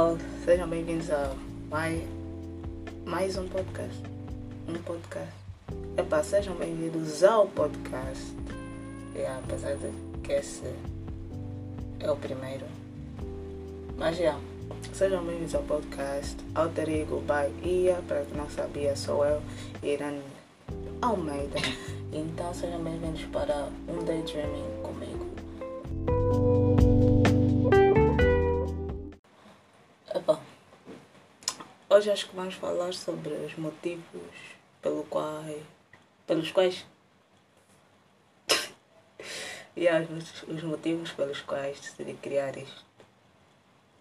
pessoal, sejam bem-vindos a mais, mais um podcast. Um podcast. Epá, sejam bem-vindos ao podcast. Yeah, apesar de que esse é o primeiro. Mas já, sejam bem-vindos ao podcast Alter Ego by Ia. Para quem não sabia, sou eu, Irene Almeida. Então sejam bem-vindos para um daydreaming comigo. Hoje acho que vamos falar sobre os motivos pelo qual, pelos quais e os, os motivos pelos quais decidi criar isto.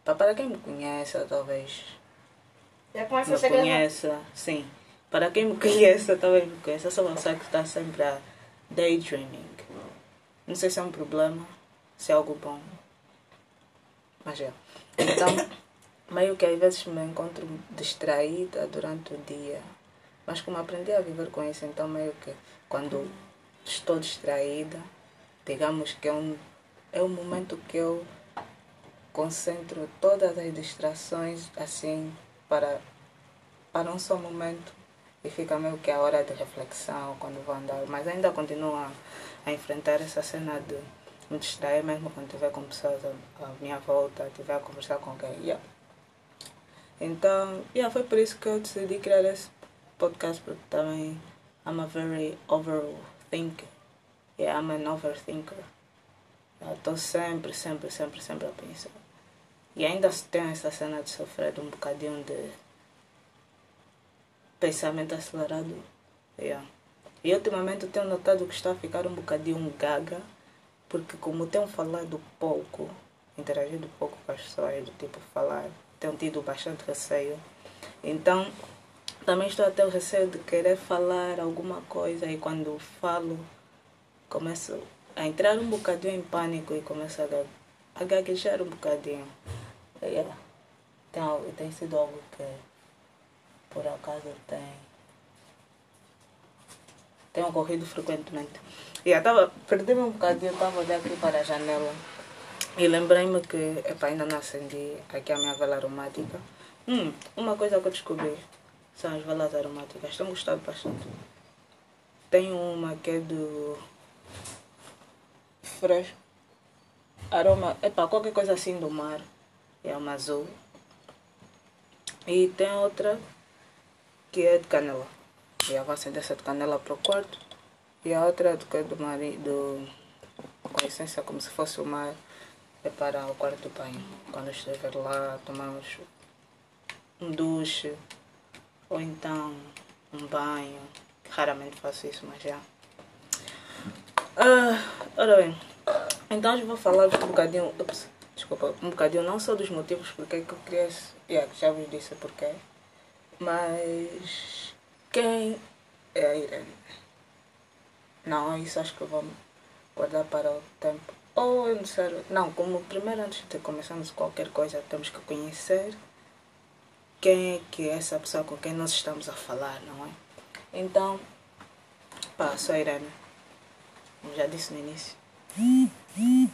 Para quem me conhece, talvez Já começa me a conheça, sim. Para quem me conhece, talvez me conheça, sou uma pessoa que está sempre a daydreaming. Não sei se é um problema, se é algo bom. Mas é. Então, meio que às vezes me encontro distraída durante o dia. Mas como aprendi a viver com isso, então meio que quando estou distraída, digamos que é um, é um momento que eu concentro todas as distrações assim para, para um só momento e fica meio que a hora de reflexão quando vou andar. Mas ainda continuo a, a enfrentar essa cena de me distrair mesmo quando estiver com pessoas à, à minha volta, estiver a conversar com alguém. Yeah. Então, yeah, foi por isso que eu decidi criar esse podcast porque também I'm a very overthinker. Yeah, I'm an overthinker. Estou sempre, sempre, sempre, sempre a pensar. E ainda tenho essa cena de sofrer de um bocadinho de pensamento acelerado. Yeah. E ultimamente eu tenho notado que está a ficar um bocadinho gaga, porque como tenho falado pouco, interagido pouco com as pessoas, do tipo falar, tenho tido bastante receio. Então também estou a ter o receio de querer falar alguma coisa e quando falo começo a entrar um bocadinho em pânico e começo a, a gaguejar um bocadinho. Yeah. Tem, algo- tem sido algo que por acaso tem, tem ocorrido frequentemente. E eu tava, perdi-me um bocadinho, estava olhar aqui para a janela e lembrei-me que epa, ainda não acendi aqui a minha vela aromática. Hum, uma coisa que eu descobri são as velas aromáticas. Tenho gostado bastante. Tenho uma que é do fresco. Aroma, epa, qualquer coisa assim do mar. É uma azul. E tem outra que é de canela. E eu vou acender essa de canela para o quarto. E a outra do é do marido, com essência como se fosse o mar, é para o quarto do banho. Quando estiver lá, tomamos um duche, ou então um banho. Raramente faço isso, mas já. Ah, ora bem, então eu vou falar um bocadinho, ups, desculpa, um bocadinho não só dos motivos porque é que eu queria, yeah, já vos disse porquê, mas quem é a Irene? Não, isso acho que eu vou guardar para o tempo. Ou não sei, não, como primeiro antes de começarmos qualquer coisa temos que conhecer quem é que é essa pessoa com quem nós estamos a falar, não é? Então, pá, sou a Irene. Como já disse no início.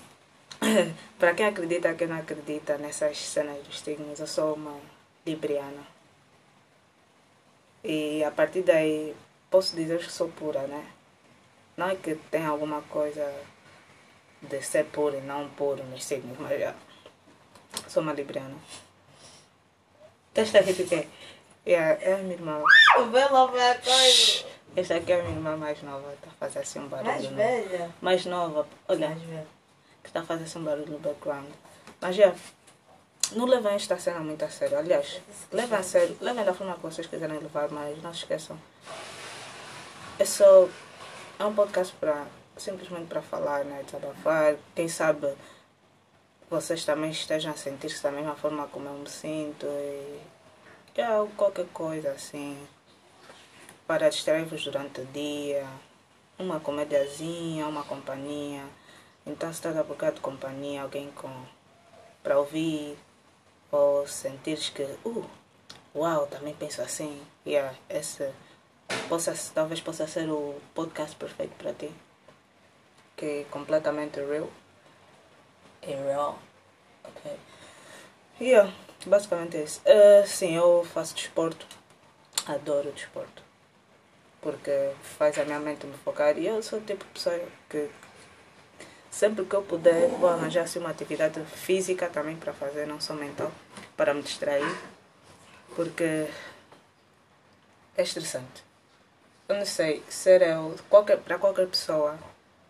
Para quem acredita, quem não acredita nessas cenas dos signos, eu sou uma libriana. E a partir daí, posso dizer que sou pura, né? Não é que tem alguma coisa de ser puro e não puro nos signos, mas já. Sou uma libriana. Esta aqui o quê? É, a minha irmã. O vela vai coisa. Esta aqui é a minha irmã mais nova. Está a fazer assim um barulho. Mais velha. Mais nova. Olha, Mais velha. que está a fazer assim um barulho no background. Mas já, não levem esta cena muito a sério. Aliás, levem a sério, levem da forma que vocês quiserem levar, mas não se esqueçam. É só. É um podcast para. Simplesmente para falar, né? Desabafar. Quem sabe vocês também estejam a sentir-se da mesma forma como eu me sinto. E. É qualquer coisa assim. Para distrair-vos durante o dia. Uma comediazinha, uma companhia. Então se estás a procurar de companhia, alguém com para ouvir ou sentires que, uh, uau, também penso assim. Yeah, esse possa, talvez possa ser o podcast perfeito para ti. Que é completamente real. É real. Ok. Yeah, basicamente é isso. Uh, sim, eu faço desporto. Adoro desporto. Porque faz a minha mente me focar. E eu sou o tipo de pessoa que sempre que eu puder vou arranjar assim, uma atividade física também para fazer, não só mental, para me distrair. Porque é estressante. Eu não sei, ser eu, qualquer, para qualquer pessoa,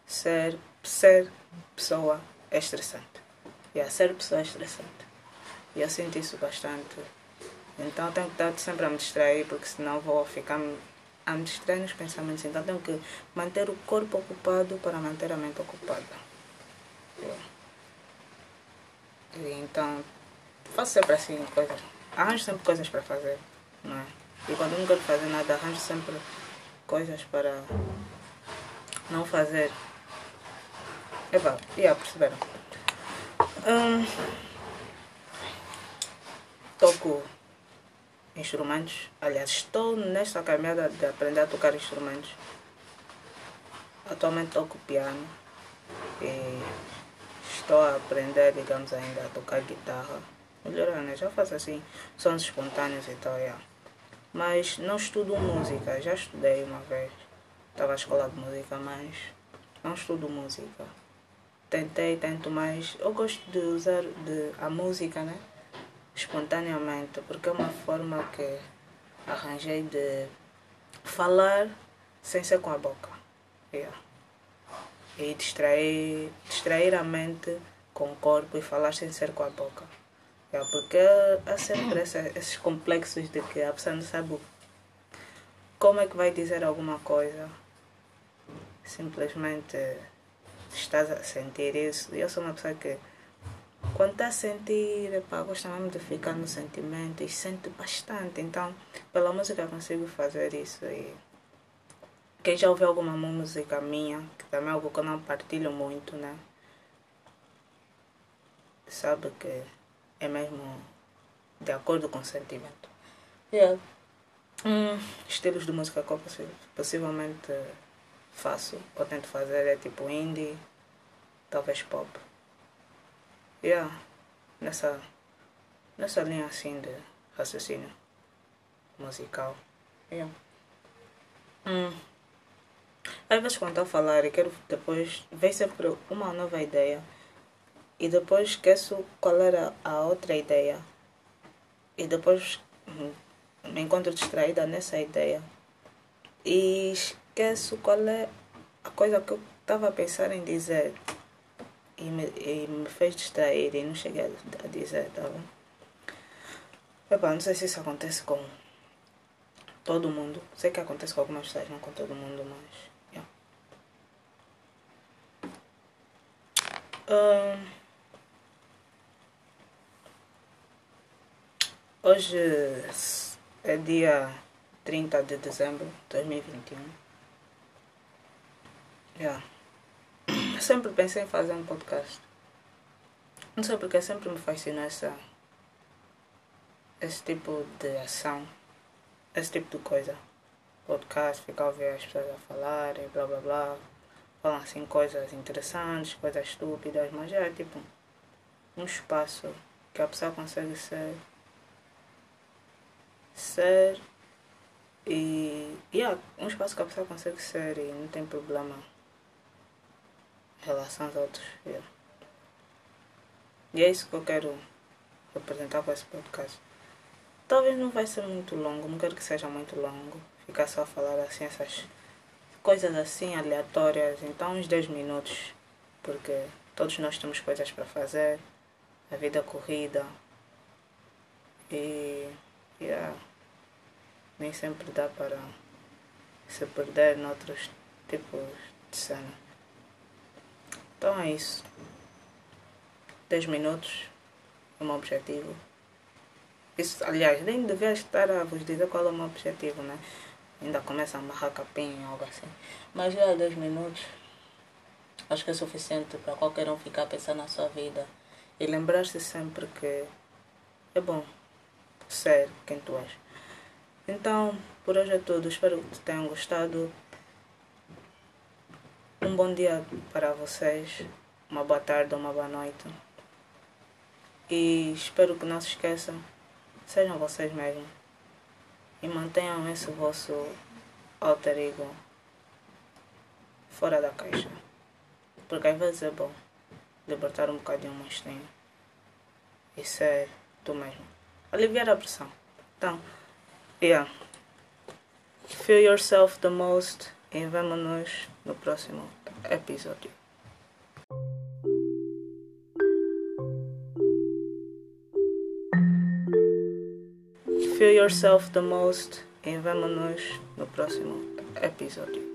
ser, ser pessoa é estressante. A ser pessoa é estressante. E eu sinto isso bastante. Então tenho que estar sempre a me distrair, porque senão vou ficar a me distrair nos pensamentos. Então tenho que manter o corpo ocupado para manter a mente ocupada. E então faço sempre assim coisas. Arranjo sempre coisas para fazer, não é? E quando não quero fazer nada, arranjo sempre coisas para não fazer. Epá, yeah, perceberam? Hum, toco instrumentos. Aliás, estou nesta caminhada de aprender a tocar instrumentos. Atualmente toco piano e estou a aprender, digamos, ainda a tocar guitarra. Melhorando, né? já faço assim, sons espontâneos e tal, yeah. Mas não estudo música, já estudei uma vez. Estava na escola de música, mas não estudo música. Tentei, tento mais. Eu gosto de usar de, a música, né? Espontaneamente, porque é uma forma que arranjei de falar sem ser com a boca. Yeah. E distrair, distrair a mente com o corpo e falar sem ser com a boca. É, porque há sempre esses complexos de que a pessoa não sabe como é que vai dizer alguma coisa. Simplesmente estás a sentir isso. Eu sou uma pessoa que quando está a sentir, epá, gosta mesmo de ficar no sentimento e sente bastante. Então, pela música eu consigo fazer isso. E quem já ouviu alguma música minha, que também é algo que eu não partilho muito, né? Sabe que é mesmo de acordo com o sentimento. Yeah. Hum, estilos de música que eu possivelmente faço ou tento fazer é tipo indie, talvez pop. Yeah. Nessa, nessa linha assim de raciocínio musical. Yeah. Hum. Às vezes quando estou a falar e quero depois ver sempre uma nova ideia e depois esqueço qual era a outra ideia. E depois hum, me encontro distraída nessa ideia. E esqueço qual é a coisa que eu estava a pensar em dizer. E me, e me fez distrair e não cheguei a, dizer, tá bom? Não sei se isso acontece com todo mundo. Sei que acontece com algumas pessoas, não com todo mundo, mas. Yeah. Um, Hoje é dia 30 de dezembro de 2021. Yeah. Sempre pensei em fazer um podcast. Não sei porque sempre me fascinou essa, esse tipo de ação, esse tipo de coisa. Podcast, ficar a ouvir as pessoas a falar e blá blá blá. Falam assim coisas interessantes, coisas estúpidas, mas é tipo um espaço que a pessoa consegue ser ser e yeah, um espaço que a pessoa consegue ser e não tem problema em relação aos outros. E é isso que eu quero apresentar com esse podcast. Talvez não vai ser muito longo, não quero que seja muito longo. Ficar só a falar assim essas coisas assim aleatórias, então uns 10 minutos, porque todos nós temos coisas para fazer, a vida corrida. E yeah, nem sempre dá para se perder noutros tipos de cena. Então é isso. 10 minutos é o meu objetivo. Isso, aliás, nem devia estar a vos dizer qual é o meu objetivo, né? Ainda começa a amarrar capim ou algo assim. Mas já 10 minutos acho que é suficiente para qualquer um ficar pensando na sua vida e lembrar-se sempre que é bom ser quem tu és. Então, por hoje é tudo. Espero que tenham gostado. Um bom dia para vocês, uma boa tarde ou uma boa noite. E espero que não se esqueçam, sejam vocês mesmos. E mantenham esse vosso alter ego fora da caixa. Porque às vezes é bom libertar um bocadinho o monstrinho e ser tu mesmo. Aliviar a pressão. Então, yeah. Feel yourself the most e vemo-nos no próximo episódio. Feel yourself the most e vemo-nos no próximo episódio.